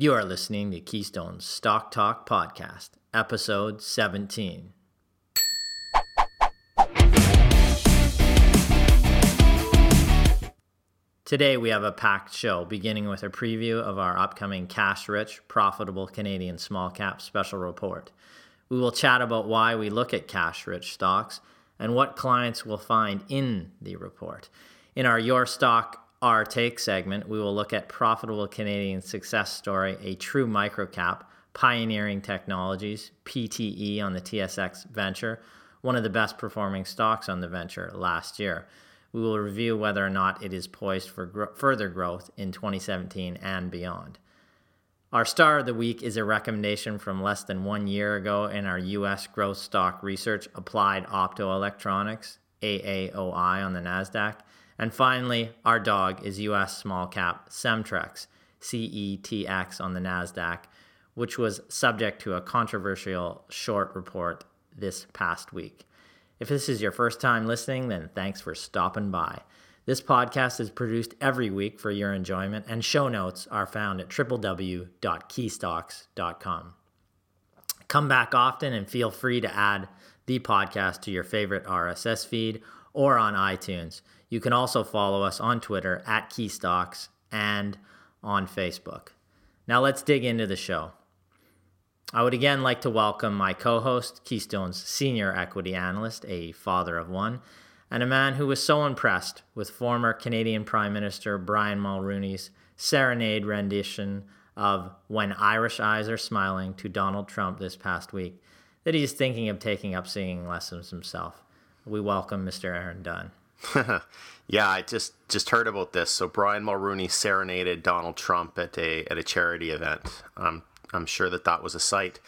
You are listening to Keystone's Stock Talk Podcast, episode 17. Today, we have a packed show, beginning with a preview of our upcoming cash rich, profitable Canadian small cap special report. We will chat about why we look at cash rich stocks and what clients will find in the report. In our Your Stock our take segment, we will look at profitable Canadian success story, a true microcap, pioneering technologies, PTE on the TSX Venture, one of the best performing stocks on the venture last year. We will review whether or not it is poised for further growth in 2017 and beyond. Our star of the week is a recommendation from less than one year ago in our U.S. growth stock research, Applied Optoelectronics, AAOI on the NASDAQ. And finally, our dog is US small cap Cemtrex, CETX on the NASDAQ, which was subject to a controversial short report this past week. If this is your first time listening, then thanks for stopping by. This podcast is produced every week for your enjoyment, and show notes are found at www.keystocks.com. Come back often and feel free to add the podcast to your favorite RSS feed or on iTunes. You can also follow us on Twitter at Keystocks and on Facebook. Now let's dig into the show. I would again like to welcome my co host, Keystone's senior equity analyst, a father of one, and a man who was so impressed with former Canadian Prime Minister Brian Mulroney's serenade rendition of When Irish Eyes Are Smiling to Donald Trump this past week that he's thinking of taking up singing lessons himself. We welcome Mr. Aaron Dunn. yeah, I just just heard about this. So Brian Mulroney serenaded Donald Trump at a at a charity event. I'm I'm sure that that was a sight.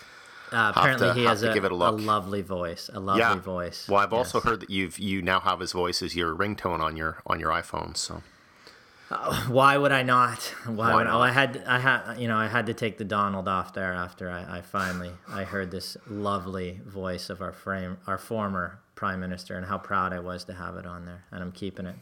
Uh, apparently, to, he has a, a, a, lovely voice. A lovely yeah. voice. Well, I've yes. also heard that you've you now have his voice as your ringtone on your on your iPhone. So. Uh, why would I not? Why, why would, not? Oh, I had I had you know I had to take the Donald off there after I, I finally I heard this lovely voice of our frame our former prime minister and how proud I was to have it on there, and I'm keeping it.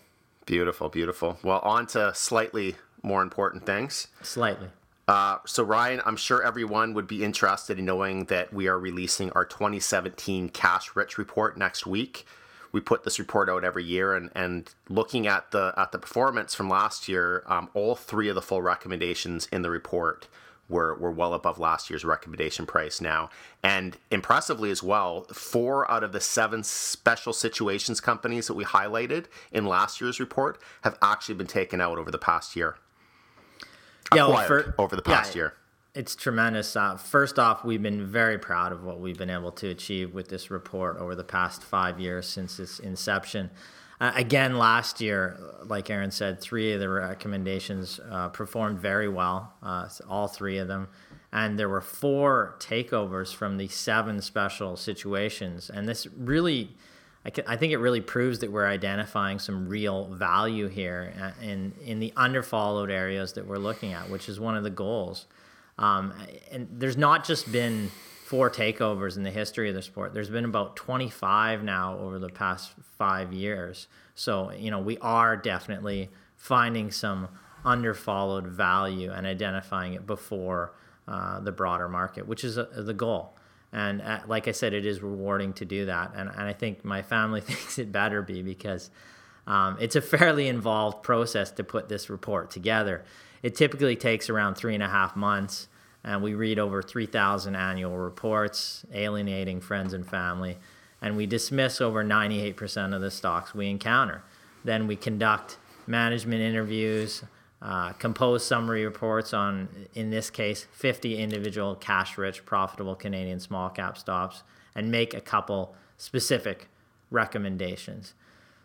Beautiful, beautiful. Well, on to slightly more important things. Slightly. Uh, so, Ryan, I'm sure everyone would be interested in knowing that we are releasing our 2017 Cash Rich report next week. We put this report out every year, and, and looking at the at the performance from last year, um, all three of the full recommendations in the report were, were well above last year's recommendation price now. And impressively as well, four out of the seven special situations companies that we highlighted in last year's report have actually been taken out over the past year. Yeah, well, for, over the past yeah, year. It's tremendous. Uh, first off, we've been very proud of what we've been able to achieve with this report over the past five years since its inception. Uh, again, last year, like Aaron said, three of the recommendations uh, performed very well, uh, all three of them. And there were four takeovers from the seven special situations. And this really, I, can, I think it really proves that we're identifying some real value here uh, in, in the underfollowed areas that we're looking at, which is one of the goals. Um, and there's not just been four takeovers in the history of the sport. There's been about 25 now over the past five years. So, you know, we are definitely finding some underfollowed value and identifying it before uh, the broader market, which is uh, the goal. And uh, like I said, it is rewarding to do that. And, and I think my family thinks it better be because um, it's a fairly involved process to put this report together. It typically takes around three and a half months and we read over 3,000 annual reports alienating friends and family, and we dismiss over 98% of the stocks we encounter. Then we conduct management interviews, uh, compose summary reports on, in this case, 50 individual cash rich, profitable Canadian small cap stocks, and make a couple specific recommendations.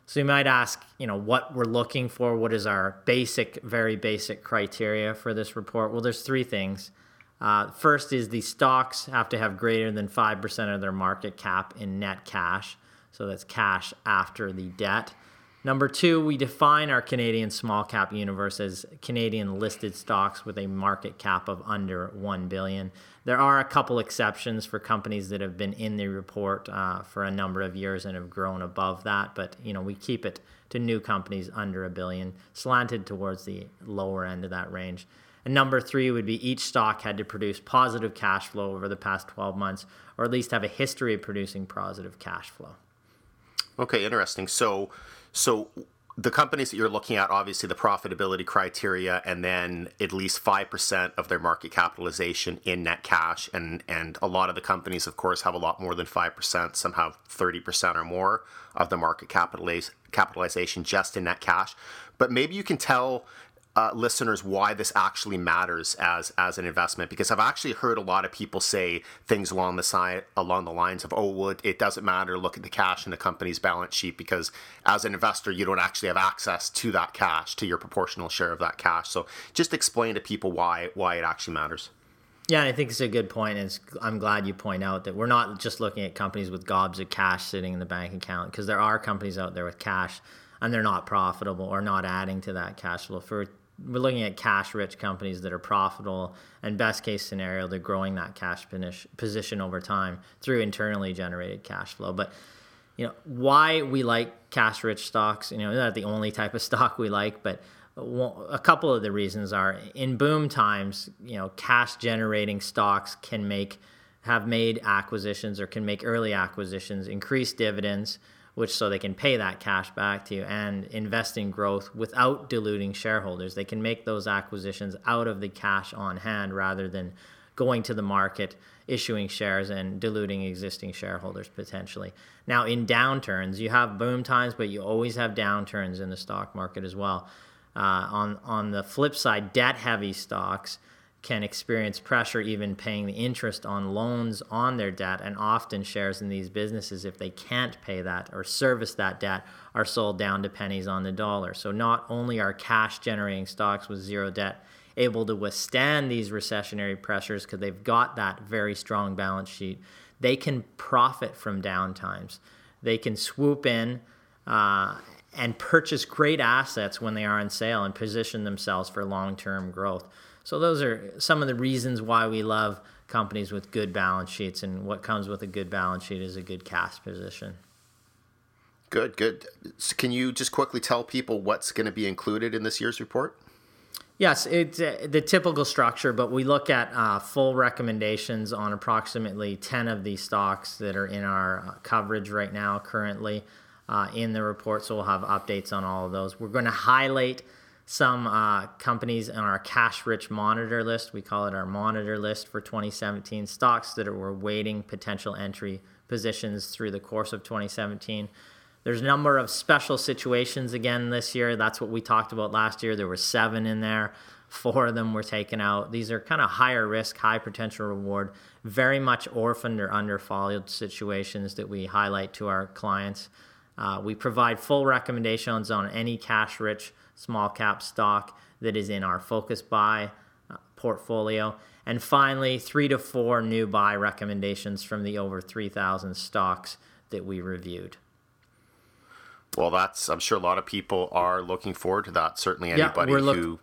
So you might ask, you know, what we're looking for, what is our basic, very basic criteria for this report? Well, there's three things. Uh, first is the stocks have to have greater than 5% of their market cap in net cash. So that's cash after the debt. Number two, we define our Canadian small cap universe as Canadian listed stocks with a market cap of under 1 billion. There are a couple exceptions for companies that have been in the report uh, for a number of years and have grown above that, but you know we keep it to new companies under a billion, slanted towards the lower end of that range. And number three would be each stock had to produce positive cash flow over the past 12 months, or at least have a history of producing positive cash flow. Okay, interesting. So, so the companies that you're looking at, obviously the profitability criteria, and then at least five percent of their market capitalization in net cash, and and a lot of the companies, of course, have a lot more than five percent. Some have thirty percent or more of the market capitaliz- capitalization just in net cash. But maybe you can tell uh, listeners why this actually matters as as an investment because I've actually heard a lot of people say things along the side along the lines of oh well it, doesn't matter. Look at the cash in the company's balance sheet because as an investor you don't actually have access to that cash to your proportional share of that cash. So just explain to people why why it actually matters. Yeah, I think it's a good point, and I'm glad you point out that we're not just looking at companies with gobs of cash sitting in the bank account because there are companies out there with cash and they're not profitable or not adding to that cash flow. For we're looking at cash rich companies that are profitable and best case scenario they're growing that cash position over time through internally generated cash flow. But you know why we like cash rich stocks you know not the only type of stock we like but a couple of the reasons are in boom times you know cash generating stocks can make have made acquisitions or can make early acquisitions increase dividends which so they can pay that cash back to you and invest in growth without diluting shareholders. They can make those acquisitions out of the cash on hand rather than going to the market, issuing shares, and diluting existing shareholders potentially. Now, in downturns, you have boom times, but you always have downturns in the stock market as well. Uh, on on the flip side, debt heavy stocks can experience pressure even paying the interest on loans on their debt and often shares in these businesses if they can't pay that or service that debt are sold down to pennies on the dollar. So not only are cash generating stocks with zero debt able to withstand these recessionary pressures because they've got that very strong balance sheet they can profit from downtimes. They can swoop in uh, and purchase great assets when they are on sale and position themselves for long-term growth so those are some of the reasons why we love companies with good balance sheets, and what comes with a good balance sheet is a good cash position. Good, good. So can you just quickly tell people what's going to be included in this year's report? Yes, it's uh, the typical structure, but we look at uh, full recommendations on approximately 10 of these stocks that are in our uh, coverage right now, currently uh, in the report. So we'll have updates on all of those. We're going to highlight some uh, companies on our cash rich monitor list. We call it our monitor list for 2017 stocks that were waiting potential entry positions through the course of 2017. There's a number of special situations again this year. That's what we talked about last year. There were seven in there. Four of them were taken out. These are kind of higher risk, high potential reward, very much orphaned or underfollowed situations that we highlight to our clients. Uh, we provide full recommendations on any cash rich small cap stock that is in our focus buy uh, portfolio. And finally, three to four new buy recommendations from the over 3,000 stocks that we reviewed. Well, that's, I'm sure a lot of people are looking forward to that. Certainly anybody yeah, look- who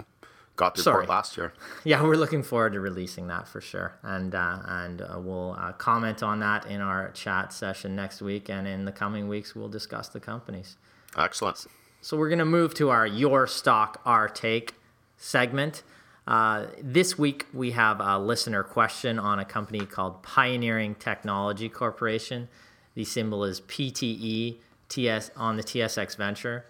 got the Sorry. report last year. Yeah, we're looking forward to releasing that for sure, and uh, and uh, we'll uh, comment on that in our chat session next week, and in the coming weeks we'll discuss the companies. Excellent. So we're going to move to our Your Stock, Our Take segment. Uh, this week we have a listener question on a company called Pioneering Technology Corporation. The symbol is PTE TS on the TSX Venture.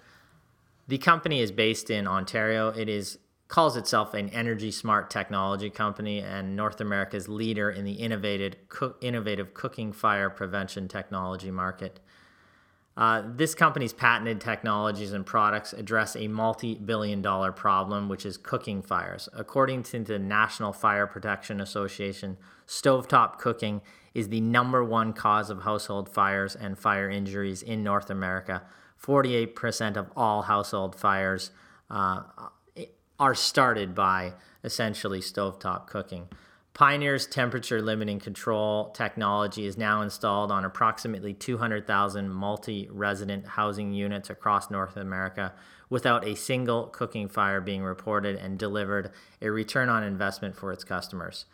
The company is based in Ontario. It is calls itself an energy smart technology company and North America's leader in the innovative, co- innovative cooking fire prevention technology market. Uh, this company's patented technologies and products address a multi billion dollar problem, which is cooking fires. According to the National Fire Protection Association, stovetop cooking is the number one cause of household fires and fire injuries in North America. 48% of all household fires uh, are started by essentially stovetop cooking. Pioneer's temperature limiting control technology is now installed on approximately 200,000 multi resident housing units across North America without a single cooking fire being reported and delivered a return on investment for its customers.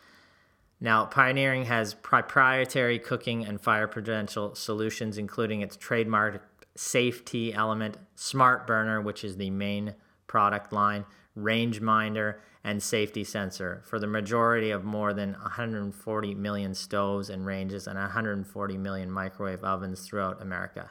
Now, Pioneering has proprietary cooking and fire prevention solutions, including its trademark safety element, Smart Burner, which is the main product line, Rangeminder, and safety sensor for the majority of more than 140 million stoves and ranges and 140 million microwave ovens throughout America.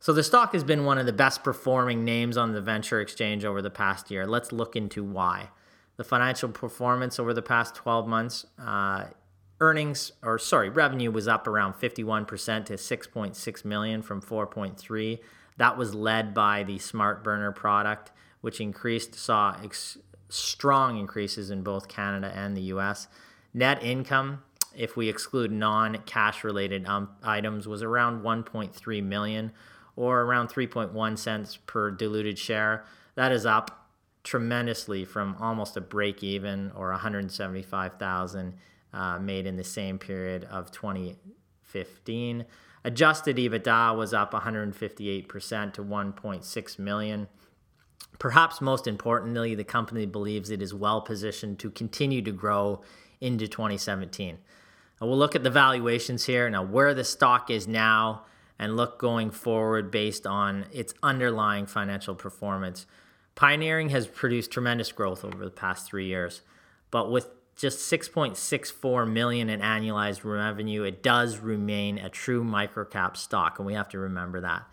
So the stock has been one of the best performing names on the venture exchange over the past year. Let's look into why. The financial performance over the past 12 months, uh, earnings or sorry, revenue was up around 51% to 6.6 million from 4.3. That was led by the smart burner product, which increased saw ex- strong increases in both Canada and the US. Net income, if we exclude non-cash related um, items, was around 1.3 million or around 3.1 cents per diluted share. That is up tremendously from almost a break even or 175,000 uh, made in the same period of 2015. Adjusted EBITDA was up 158% to 1.6 million. Perhaps most importantly, the company believes it is well positioned to continue to grow into 2017. We'll look at the valuations here. Now, where the stock is now and look going forward based on its underlying financial performance. Pioneering has produced tremendous growth over the past three years, but with just 6.64 million in annualized revenue, it does remain a true microcap stock, and we have to remember that.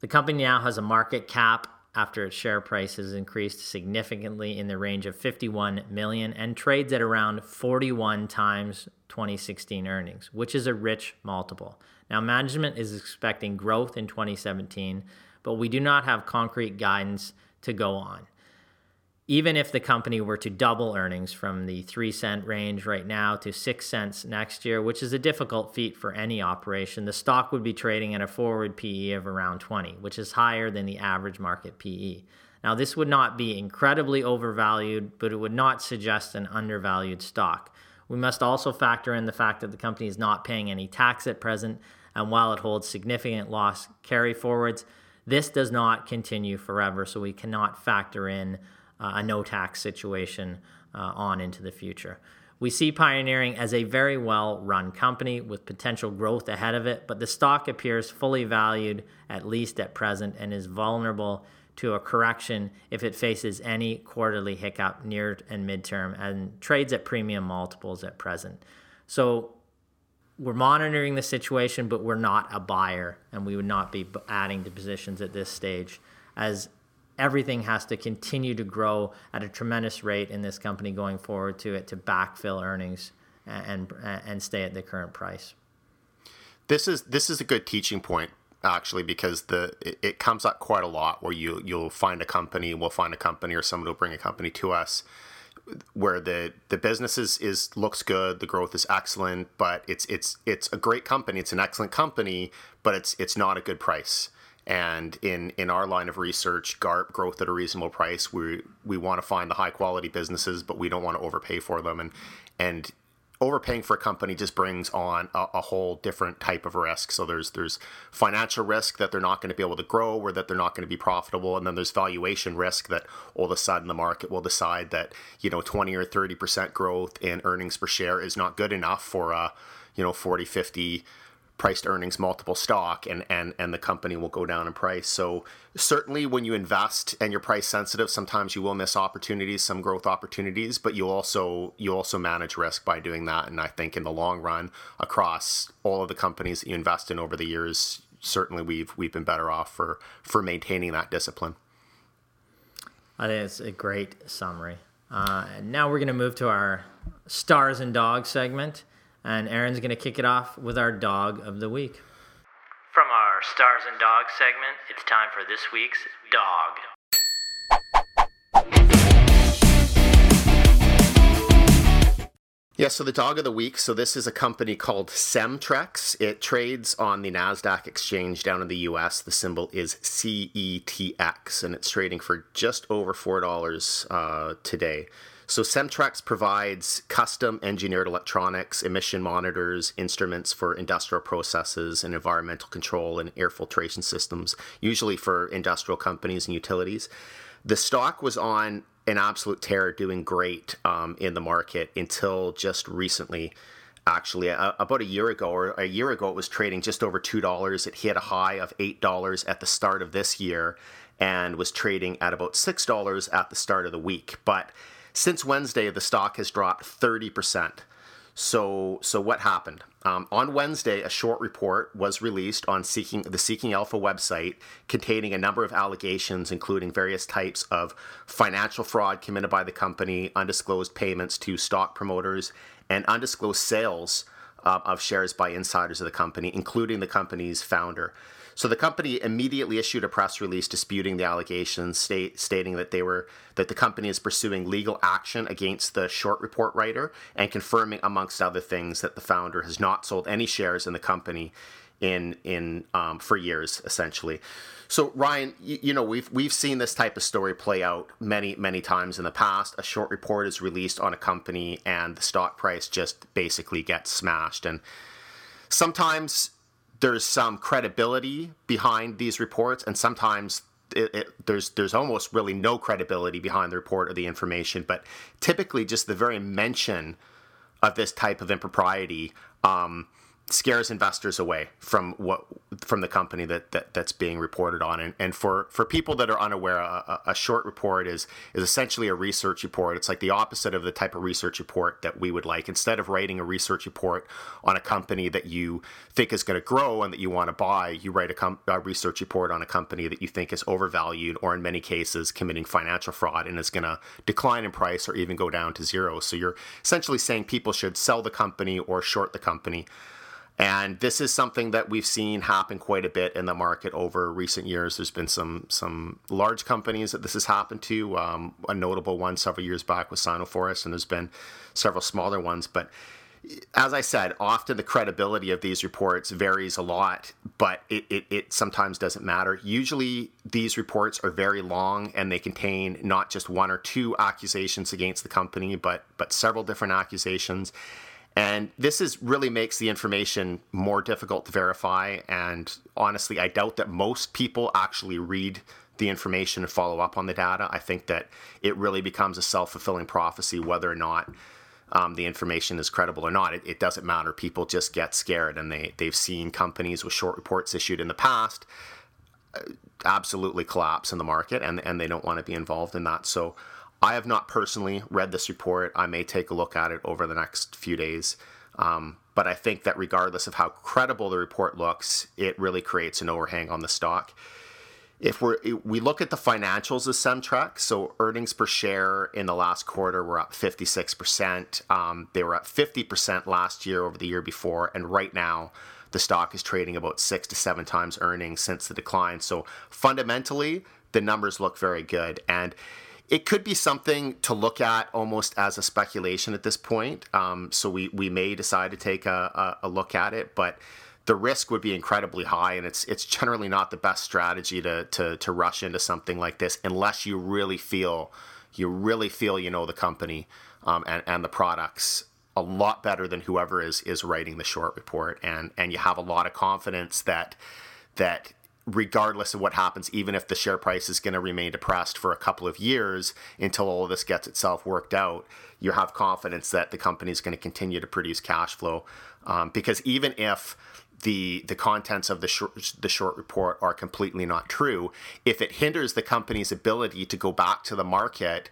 The company now has a market cap after its share price has increased significantly in the range of 51 million and trades at around 41 times 2016 earnings, which is a rich multiple. Now, management is expecting growth in 2017, but we do not have concrete guidance to go on. Even if the company were to double earnings from the 3 cent range right now to 6 cents next year, which is a difficult feat for any operation, the stock would be trading at a forward PE of around 20, which is higher than the average market PE. Now, this would not be incredibly overvalued, but it would not suggest an undervalued stock. We must also factor in the fact that the company is not paying any tax at present and while it holds significant loss carry forwards, this does not continue forever, so we cannot factor in a no tax situation uh, on into the future. We see Pioneering as a very well run company with potential growth ahead of it, but the stock appears fully valued, at least at present, and is vulnerable to a correction if it faces any quarterly hiccup near and midterm and trades at premium multiples at present. So we're monitoring the situation, but we're not a buyer, and we would not be adding to positions at this stage, as everything has to continue to grow at a tremendous rate in this company going forward to it to backfill earnings and and, and stay at the current price. This is this is a good teaching point actually because the it, it comes up quite a lot where you you'll find a company, we'll find a company, or someone will bring a company to us where the the business is, is looks good, the growth is excellent, but it's it's it's a great company, it's an excellent company, but it's it's not a good price. And in in our line of research, GARP growth at a reasonable price, we we want to find the high quality businesses, but we don't want to overpay for them. And and overpaying for a company just brings on a, a, whole different type of risk. So there's there's financial risk that they're not going to be able to grow or that they're not going to be profitable, and then there's valuation risk that all of a sudden the market will decide that you know 20 or 30 percent growth in earnings per share is not good enough for a you know 40 50 priced earnings multiple stock and and and the company will go down in price. So certainly when you invest and you're price sensitive sometimes you will miss opportunities some growth opportunities but you also you also manage risk by doing that. And i think in the long run across all of the companies that you invest in over the years certainly we've we've been better off for for maintaining that discipline. I think it's a great summary. Uh, now we're going to move to our stars and dogs segment and Aaron's going to kick it off with our dog of the week. From our Stars and Dogs segment, it's time for this week's dog. Yeah, so the dog of the week. So this is a company called Cemtrex. It trades on the Nasdaq exchange down in the U.S. The symbol is CETX, and it's trading for just over four dollars uh, today. So Cemtrex provides custom engineered electronics, emission monitors, instruments for industrial processes and environmental control and air filtration systems, usually for industrial companies and utilities. The stock was on an absolute tear, doing great um, in the market until just recently actually about a year ago or a year ago it was trading just over $2 it hit a high of $8 at the start of this year and was trading at about $6 at the start of the week but since Wednesday, the stock has dropped 30%. So, so what happened? Um, on Wednesday, a short report was released on Seeking the Seeking Alpha website containing a number of allegations, including various types of financial fraud committed by the company, undisclosed payments to stock promoters, and undisclosed sales uh, of shares by insiders of the company, including the company's founder. So the company immediately issued a press release disputing the allegations, state, stating that they were that the company is pursuing legal action against the short report writer and confirming, amongst other things, that the founder has not sold any shares in the company in in um, for years, essentially. So Ryan, you, you, know we've we've seen this type of story play out many many times in the past. A short report is released on a company, and the stock price just basically gets smashed. And sometimes there's some credibility behind these reports, and sometimes it, it, there's there's almost really no credibility behind the report or the information. But typically, just the very mention of this type of impropriety um, scares investors away from what from the company that, that that's being reported on. And, and for for people that are unaware a, a, short report is is essentially a research report. It's like the opposite of the type of research report that we would like. Instead of writing a research report on a company that you think is going to grow and that you want to buy you write a, com- a research report on a company that you think is overvalued or in many cases committing financial fraud and is going to decline in price or even go down to zero. So you're essentially saying people should sell the company or short the company and this is something that we've seen happen quite a bit in the market over recent years. There's been some some large companies that this has happened to. Um, a notable one several years back was Sino-Forest, and there's been several smaller ones. But as I said, often the credibility of these reports varies a lot, but it, it, it, sometimes doesn't matter. Usually, these reports are very long and they contain not just one or two accusations against the company, but but several different accusations. And this is really makes the information more difficult to verify. And honestly, I doubt that most people actually read the information and follow up on the data. I think that it really becomes a self fulfilling prophecy whether or not um, the information is credible or not. It, it, doesn't matter. People just get scared and they, they've seen companies with short reports issued in the past uh, absolutely collapse in the market and, and they don't want to be involved in that. So I have not personally read this report. I may take a look at it over the next few days. Um, but I think that regardless of how credible the report looks, it really creates an overhang on the stock. If we we look at the financials of Cemtrex, so earnings per share in the last quarter were up 56%. Um, they were up 50% last year over the year before, and right now the stock is trading about six to seven times earnings since the decline. So fundamentally, the numbers look very good. And it could be something to look at almost as a speculation at this point. Um, so we, we may decide to take a, a, a, look at it, but the risk would be incredibly high, and it's it's generally not the best strategy to to, to rush into something like this unless you really feel you really feel you know the company um, and and the products a lot better than whoever is is writing the short report, and and you have a lot of confidence that that regardless of what happens, even if the share price is going to remain depressed for a couple of years until all of this gets itself worked out, you have confidence that the company is going to continue to produce cash flow. Um, because even if the the contents of the short, the short report are completely not true, if it hinders the company's ability to go back to the market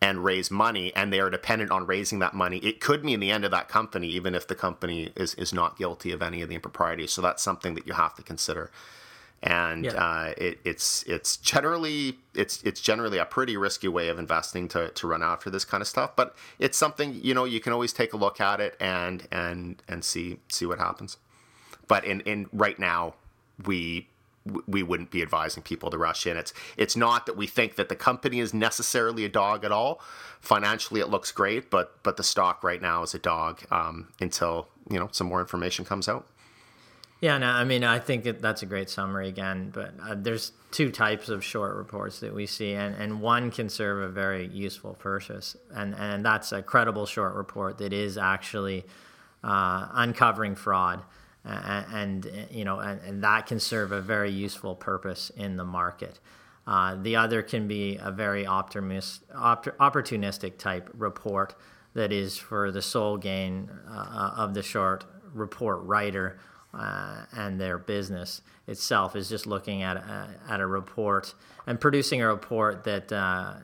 and raise money and they are dependent on raising that money it could mean the end of that company even if the company is, is not guilty of any of the improprieties so that's something that you have to consider and yeah. uh, it, it's it's generally it's it's generally a pretty risky way of investing to, to run after this kind of stuff. But it's something you know you can always take a look at it and and and see see what happens. But in in right now we we wouldn't be advising people to rush in. It's it's not that we think that the company is necessarily a dog at all. Financially, it looks great, but but the stock right now is a dog um, until you know some more information comes out. Yeah, no, I mean, I think that's a great summary again, but uh, there's two types of short reports that we see, and, and one can serve a very useful purpose, and, and that's a credible short report that is actually uh, uncovering fraud, and, and you know, and, and, that can serve a very useful purpose in the market. Uh, the other can be a very optimist, op- opportunistic type report that is for the sole gain uh, of the short report writer uh, and their business itself is just looking at a, at a report and producing a report that uh,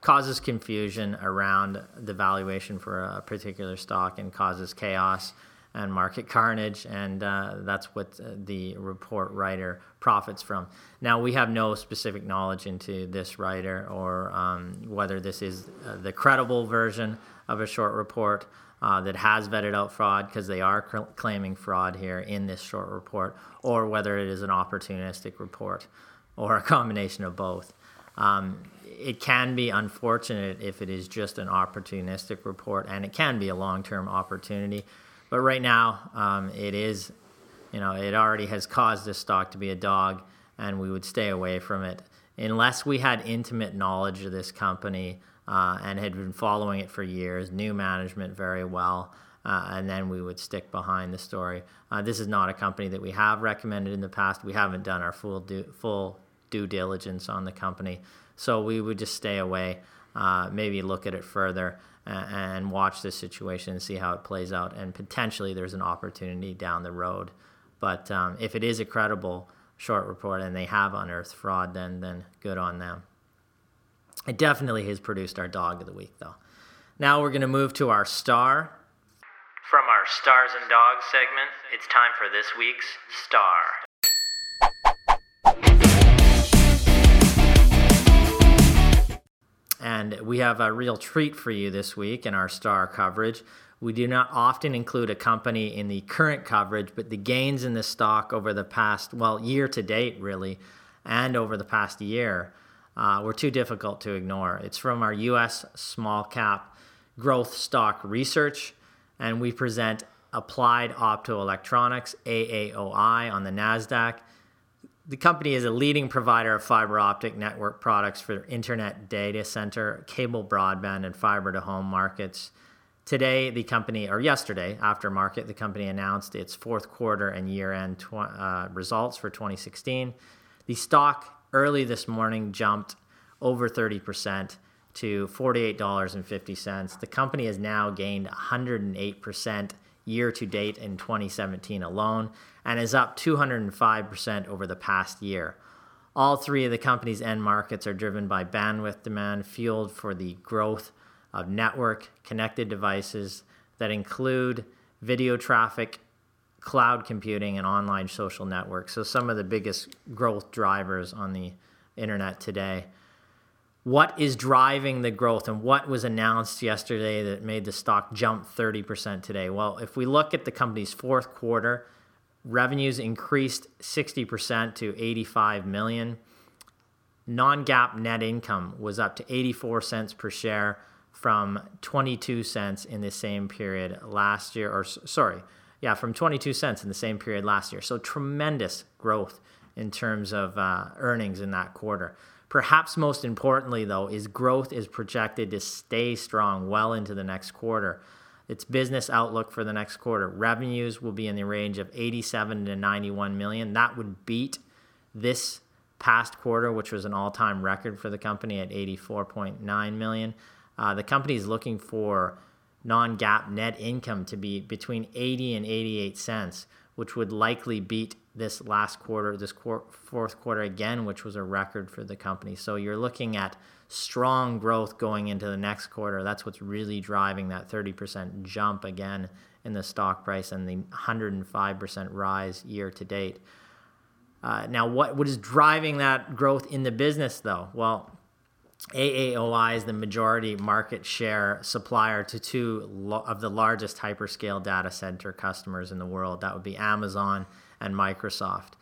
causes confusion around the valuation for a particular stock and causes chaos and market carnage, and uh, that's what the report writer profits from. Now, we have no specific knowledge into this writer or um, whether this is uh, the credible version of a short report uh, that has vetted out fraud because they are cl- claiming fraud here in this short report, or whether it is an opportunistic report or a combination of both. Um, it can be unfortunate if it is just an opportunistic report, and it can be a long term opportunity. But right now, um, it is, you know, it already has caused this stock to be a dog, and we would stay away from it unless we had intimate knowledge of this company uh, and had been following it for years, knew management very well. Uh, and then we would stick behind the story. Uh, this is not a company that we have recommended in the past. We haven't done our full due, full due diligence on the company, so we would just stay away. Uh, maybe look at it further and watch this situation and see how it plays out. And potentially there's an opportunity down the road. But um, if it is a credible short report and they have unearthed fraud, then then good on them. It definitely has produced our dog of the week, though. Now we're going to move to our star. From our Stars and Dogs segment, it's time for this week's star. And we have a real treat for you this week in our star coverage. We do not often include a company in the current coverage, but the gains in the stock over the past, well, year to date, really, and over the past year uh, were too difficult to ignore. It's from our US small cap growth stock research, and we present Applied Optoelectronics, AAOI, on the NASDAQ the company is a leading provider of fiber optic network products for internet data center, cable broadband, and fiber to home markets. Today, the company, or yesterday, after market, the company announced its fourth quarter and year end tw- uh, results for 2016. The stock early this morning jumped over 30% to $48.50. The company has now gained 108% year to date in 2017 alone and is up 205% over the past year. All three of the company's end markets are driven by bandwidth demand fueled for the growth of network connected devices that include video traffic, cloud computing, and online social networks. So, some of the biggest growth drivers on the internet today what is driving the growth and what was announced yesterday that made the stock jump 30% today? Well, if we look at the company's fourth quarter, revenues increased 60% to 85 million. Non-GAAP net income was up to 84 cents per share from 22 cents in the same period last year or sorry, yeah, from 22 cents in the same period last year. So tremendous growth in terms of uh, earnings in that quarter. Perhaps most importantly, though, is growth is projected to stay strong well into the next quarter. Its business outlook for the next quarter revenues will be in the range of 87 to 91 million. That would beat this past quarter, which was an all time record for the company at 84.9 million. Uh, the company is looking for non GAAP net income to be between 80 and 88 cents, which would likely beat this last quarter, this qu- fourth quarter again, which was a record for the company. So you're looking at strong growth going into the next quarter. That's what's really driving that 30% jump again in the stock price and the 105% rise year to date. Uh, now, what, what is driving that growth in the business, though? Well, AAOI is the majority market share supplier to two of the largest hyperscale data center customers in the world. That would be Amazon and Microsoft,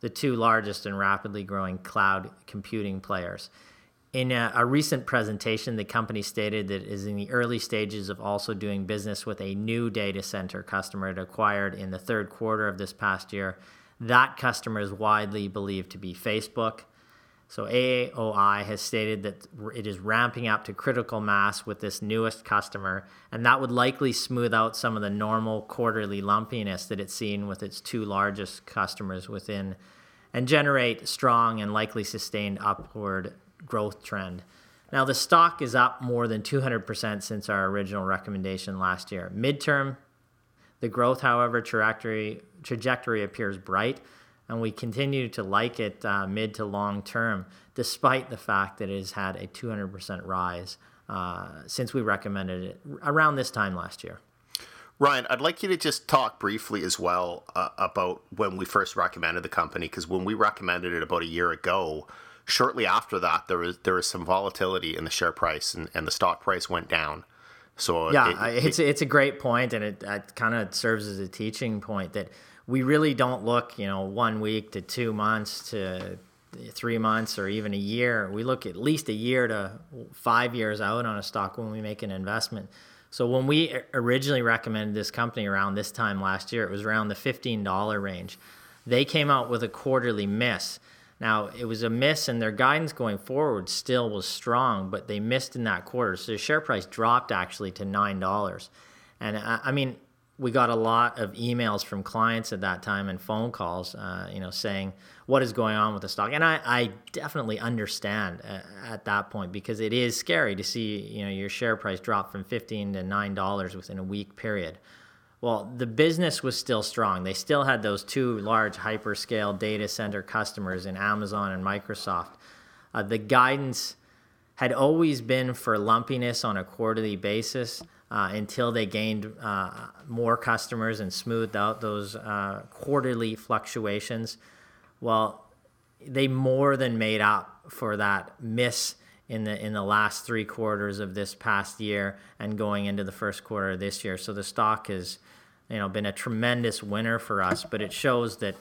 the two largest and rapidly growing cloud computing players. In a, a, recent presentation, the company stated that it is in the early stages of also doing business with a new data center customer it acquired in the third quarter of this past year. That customer is widely believed to be Facebook. So AAOI has stated that it is ramping up to critical mass with this newest customer, and that would likely smooth out some of the normal quarterly lumpiness that it's seen with its two largest customers within and generate strong and likely sustained upward growth trend. Now, the stock is up more than 200% since our original recommendation last year. Midterm, the growth, however, trajectory, trajectory appears bright and we continue to like it uh, mid to long term, despite the fact that it has had a 200% rise uh, since we recommended it around this time last year. Ryan, I'd like you to just talk briefly as well uh, about when we first recommended the company, because when we recommended it about a year ago, shortly after that, there was there was some volatility in the share price, and, and the stock price went down. So yeah, it, it's it, it's a great point, and it, it kind of serves as a teaching point that we really don't look, you know, one week to two months to three months or even a year. We look at least a year to five years out on a stock when we make an investment. So when we originally recommended this company around this time last year, it was around the $15 range. They came out with a quarterly miss. Now, it was a miss, and their guidance going forward still was strong, but they missed in that quarter. So the share price dropped actually to $9. And I, I mean, we got a lot of emails from clients at that time and phone calls, uh, you know, saying what is going on with the stock. And I, I definitely understand at, at, that point because it is scary to see, you know, your share price drop from 15 to $9 within a week period. Well, the business was still strong. They still had those two large hyperscale data center customers in Amazon and Microsoft. Uh, the guidance had always been for lumpiness on a quarterly basis uh, until they gained uh, more customers and smoothed out those uh, quarterly fluctuations. Well, they more than made up for that miss in the in the last three quarters of this past year and going into the first quarter of this year. So the stock has, you know, been a tremendous winner for us. But it shows that,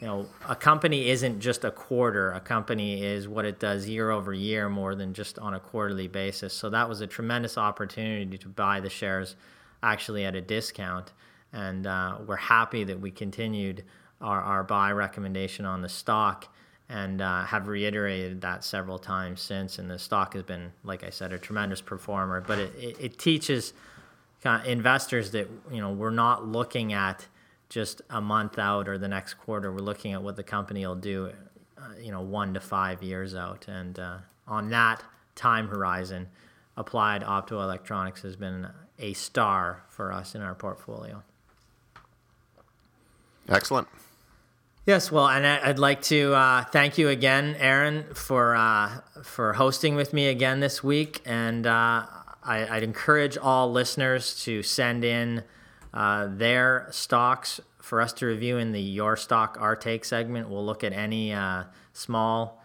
you know, a company isn't just a quarter. A company is what it does year over year more than just on a quarterly basis. So that was a tremendous opportunity to buy the shares actually at a discount. And uh, we're happy that we continued our, our buy recommendation on the stock and uh, have reiterated that several times since. And the stock has been, like I said, a tremendous performer. But it, it, it teaches of investors that you know we're not looking at just a month out or the next quarter. We're looking at what the company will do, uh, you know, one to five years out. And uh, on that time horizon, Applied Optoelectronics has been a star for us in our portfolio. Excellent. Yes, well, and I'd like to uh, thank you again, Aaron, for uh, for hosting with me again this week, and uh, I, would encourage all listeners to send in uh, their stocks for us to review in the Your Stock Our Take segment. We'll look at any uh, small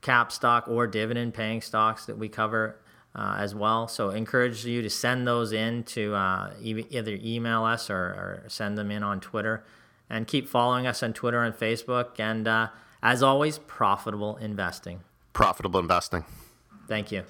cap stock or dividend paying stocks that we cover uh, as well. So encourage you to send those in to either email us or, or send them in on Twitter and keep following us on Twitter and Facebook. And uh, as always, profitable investing. Profitable investing. Thank you.